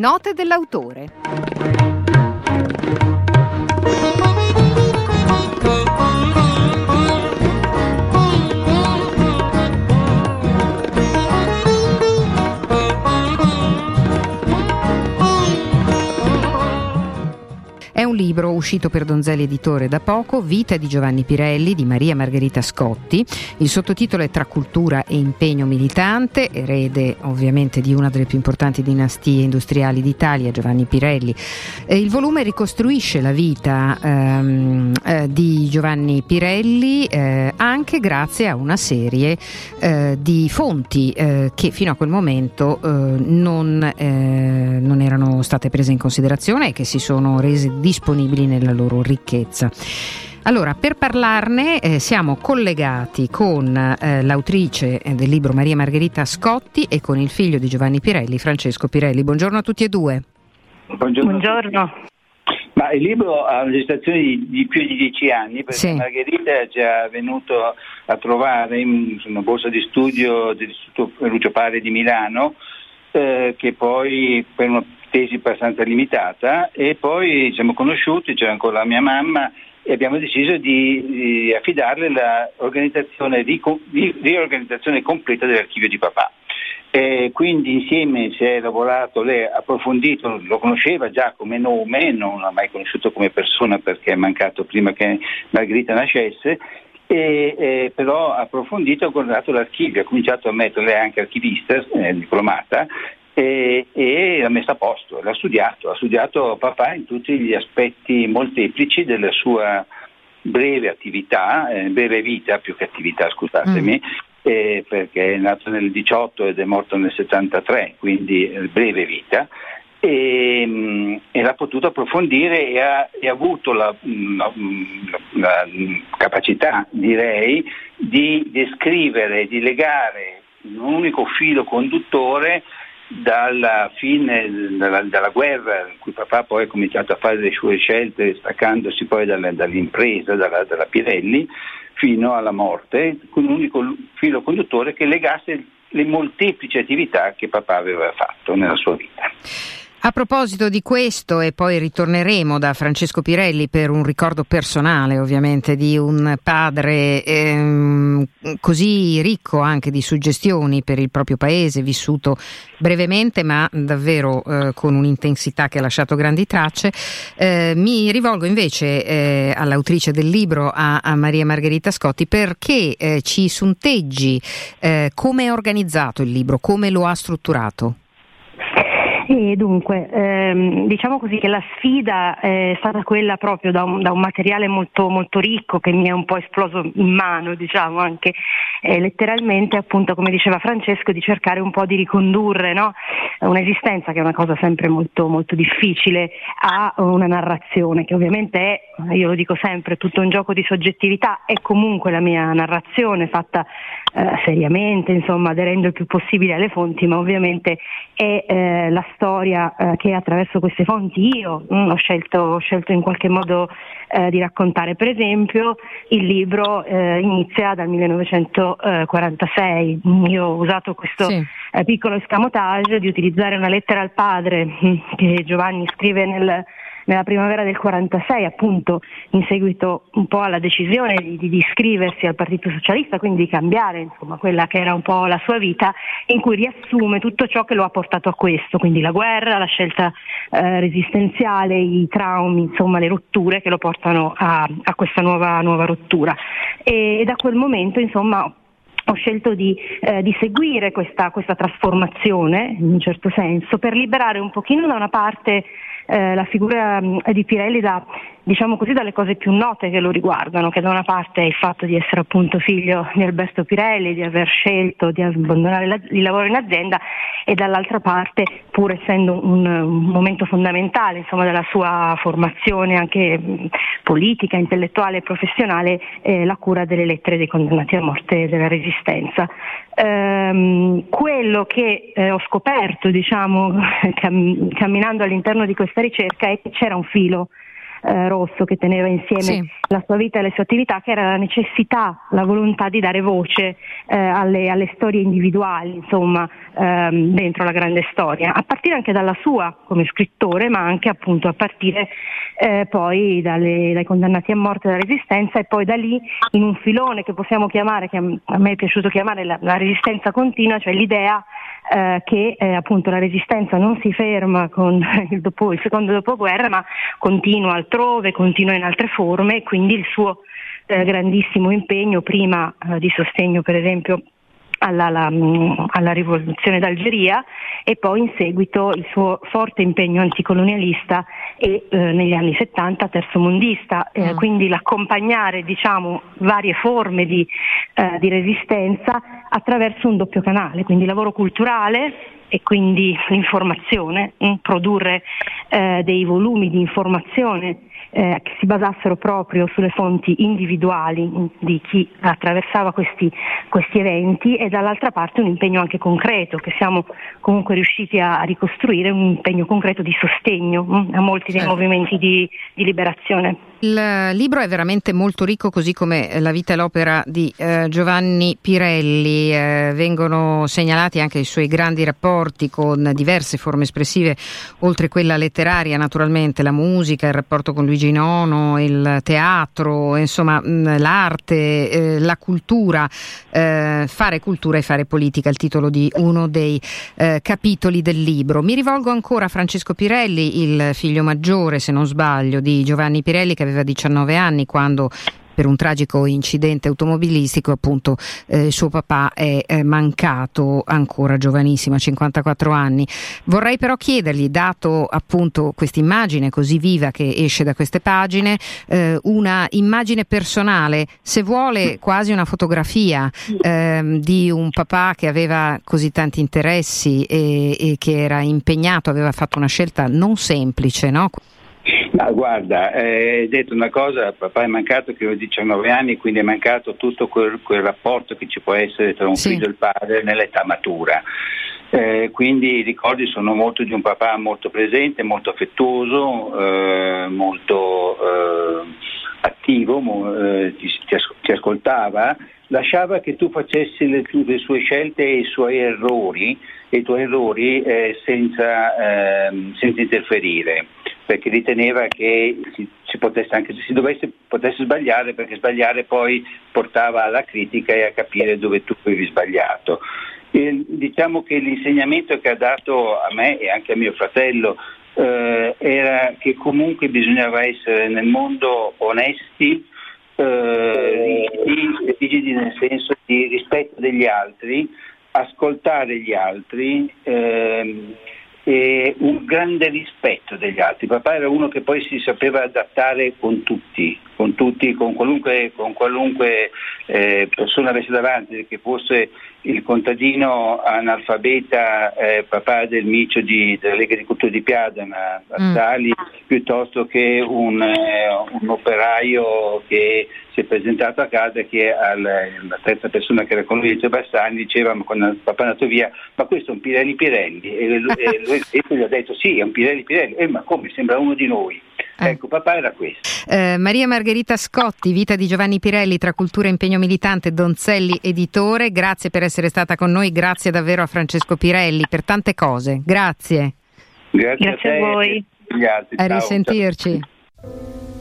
Note dell'autore. Libro uscito per Donzelli Editore da poco, Vita di Giovanni Pirelli di Maria Margherita Scotti. Il sottotitolo è Tra cultura e impegno militante, erede ovviamente di una delle più importanti dinastie industriali d'Italia, Giovanni Pirelli. il volume ricostruisce la vita ehm, eh, di Giovanni Pirelli eh, anche grazie a una serie eh, di fonti eh, che fino a quel momento eh, non, eh, non erano state prese in considerazione e che si sono rese disponibili disponibili nella loro ricchezza. Allora, per parlarne eh, siamo collegati con eh, l'autrice del libro Maria Margherita Scotti e con il figlio di Giovanni Pirelli, Francesco Pirelli. Buongiorno a tutti e due. Buongiorno. Buongiorno. Ma il libro ha una gestazione di, di, più di dieci anni perché sì. Margherita è già venuto a trovare in una borsa di studio dell'Istituto Lucio Pari di Milano eh, che poi per una tesi abbastanza limitata e poi ci siamo conosciuti, c'era ancora la mia mamma e abbiamo deciso di, di affidarle di riorganizzazione completa dell'archivio di papà. E quindi insieme si è lavorato, lei ha approfondito, lo conosceva già come nome, non l'ha mai conosciuto come persona perché è mancato prima che Margherita nascesse, e, eh, però ha approfondito ha guardato l'archivio, ha cominciato a mettere anche archivista, eh, diplomata, e, e l'ha messa a posto, l'ha studiato, ha studiato papà in tutti gli aspetti molteplici della sua breve attività, eh, breve vita più che attività, scusatemi, mm. eh, perché è nato nel 18 ed è morto nel 73, quindi eh, breve vita. E, mm, e, l'ha potuto approfondire e ha, e ha avuto la, mm, la, la, capacità, direi, di descrivere, di legare un unico filo conduttore dalla fine della, della, guerra, in cui papà poi ha cominciato a fare le sue scelte, staccandosi poi dalle, dall'impresa, dalla, dalla, Pirelli, fino alla morte, con un unico filo conduttore che legasse le molteplici attività che papà aveva fatto nella sua vita. A proposito di questo, e poi ritorneremo da Francesco Pirelli per un ricordo personale, ovviamente, di un padre ehm, così ricco anche di suggestioni per il proprio paese, vissuto brevemente ma davvero eh, con un'intensità che ha lasciato grandi tracce. Eh, mi rivolgo invece eh, all'autrice del libro, a, a, Maria Margherita Scotti, perché eh, ci sunteggi eh, come è organizzato il libro, come lo ha strutturato. E dunque, ehm, diciamo così che la sfida è stata quella proprio da un, da un, materiale molto, molto ricco che mi è un po' esploso in mano, diciamo anche eh, letteralmente, appunto come diceva Francesco, di cercare un po' di ricondurre no? un'esistenza che è una cosa sempre molto, molto difficile a una narrazione che ovviamente è, io lo dico sempre, tutto un gioco di soggettività, è comunque la mia narrazione fatta eh, seriamente, insomma, aderendo il più possibile alle fonti, ma ovviamente è eh, la storia eh, che attraverso queste fonti io mh, mm, ho, scelto, ho, scelto, in qualche modo eh, di raccontare. Per esempio il libro eh, inizia dal 1946, io ho usato questo sì. Eh, piccolo escamotage di utilizzare una lettera al padre mm, che Giovanni scrive nel nella primavera del 46 appunto in seguito un po' alla decisione di, di, iscriversi al Partito Socialista, quindi di cambiare insomma, quella che era un po' la sua vita, in cui riassume tutto ciò che lo ha portato a questo, quindi la guerra, la scelta eh, resistenziale, i traumi, insomma le rotture che lo portano a, a questa nuova, nuova rottura. E, e da quel momento insomma ho scelto di, eh, di seguire questa, questa, trasformazione, in un certo senso, per liberare un pochino da una parte eh, la figura mh, di Pirelli da, diciamo così, dalle cose più note che lo riguardano, che da una parte è il fatto di essere appunto figlio di Alberto Pirelli, di aver scelto di abbandonare la, il lavoro in azienda e dall'altra parte, pur essendo un, un momento fondamentale insomma, della sua formazione anche mh, politica, intellettuale e professionale, eh, la cura delle lettere dei condannati a morte della resistenza. Ehm, quello che eh, ho scoperto diciamo, cam- camminando all'interno di questa ricerca che c'era un filo eh, Rosso che teneva insieme sì. la sua vita e le sue attività, che era la necessità, la volontà di dare voce eh, alle, alle, storie individuali, insomma, ehm, dentro la grande storia, a partire anche dalla sua come scrittore, ma anche appunto a partire eh, poi dalle, dai condannati a morte della resistenza e poi da lì in un filone che possiamo chiamare, che a me è piaciuto chiamare la, la resistenza continua, cioè l'idea eh, che eh, appunto la resistenza non si ferma con il, dopo, il, secondo dopoguerra ma continua altrove, continua in altre forme e quindi il suo eh, grandissimo impegno prima eh, di sostegno per esempio alla, alla, mm, alla, rivoluzione d'Algeria e poi in seguito il suo forte impegno anticolonialista e eh, negli anni 70 terzomondista, eh, mm. quindi l'accompagnare diciamo, varie forme di, eh, di resistenza attraverso un doppio canale, quindi lavoro culturale e quindi l'informazione, mh, mm, produrre eh, dei volumi di informazione eh, che si basassero proprio sulle fonti individuali di chi attraversava questi, questi, eventi e dall'altra parte un impegno anche concreto che siamo comunque riusciti a, a ricostruire, un impegno concreto di sostegno mh, a molti dei certo. movimenti di, di liberazione. Il libro è veramente molto ricco, così come la vita e l'opera di eh, Giovanni Pirelli. Eh, vengono segnalati anche i suoi grandi rapporti con diverse forme espressive, oltre quella letteraria, naturalmente, la musica, il rapporto con Luigi Nono, il teatro, insomma, mh, l'arte, eh, la cultura, eh, fare cultura e fare politica, il titolo di uno dei eh, capitoli del libro. Mi rivolgo ancora a Francesco Pirelli, il figlio maggiore, se non sbaglio, di Giovanni Pirelli, che aveva 19 anni quando per un tragico incidente automobilistico appunto eh, suo papà è, è mancato ancora giovanissimo a 54 anni vorrei però chiedergli dato appunto questa immagine così viva che esce da queste pagine eh, una immagine personale se vuole quasi una fotografia eh, di un papà che aveva così tanti interessi e, e che era impegnato aveva fatto una scelta non semplice no? Ma guarda, eh, hai detto una cosa, papà è mancato che ho 19 anni, quindi è mancato tutto quel, quel rapporto che ci può essere tra un sì. figlio e il padre nell'età matura. Eh, quindi i ricordi sono molto di un papà molto presente, molto affettuoso, eh, molto eh, attivo, eh, ti, ti, ascoltava, lasciava che tu facessi le, le, sue scelte e i suoi errori, i tuoi errori eh, senza, ehm, senza interferire perché riteneva che si, si potesse anche si dovesse, potesse sbagliare perché sbagliare poi portava alla critica e a capire dove tu avevi sbagliato. E diciamo che l'insegnamento che ha dato a me e anche a mio fratello eh, era che comunque bisognava essere nel mondo onesti, eh, rigidi, rigidi nel senso di rispetto degli altri, ascoltare gli altri. Eh, e un grande rispetto degli altri. Papà era uno che poi si sapeva adattare con tutti, con, tutti, con qualunque, con qualunque eh, persona avesse davanti, che fosse il contadino analfabeta, eh, papà del micio di, della Lega di Cultura di Piadana, Bassali, mm. piuttosto che un, eh, un operaio che si è presentato a casa che alla, la terza persona che era con lui, Bassani, diceva ma quando papà è andato via, ma questo è un Pirelli Pirelli e lui, e lui gli ha detto sì, è un Pirelli Pirelli, eh, ma come, sembra uno di noi. Eh. Ecco, papà era questo. Eh, Maria Margherita Scotti, Vita di Giovanni Pirelli, tra cultura e impegno militante, Donzelli editore, grazie per essere stata con noi, grazie davvero a Francesco Pirelli per tante cose, grazie. Grazie, grazie a, a, voi. A risentirci. Ciao.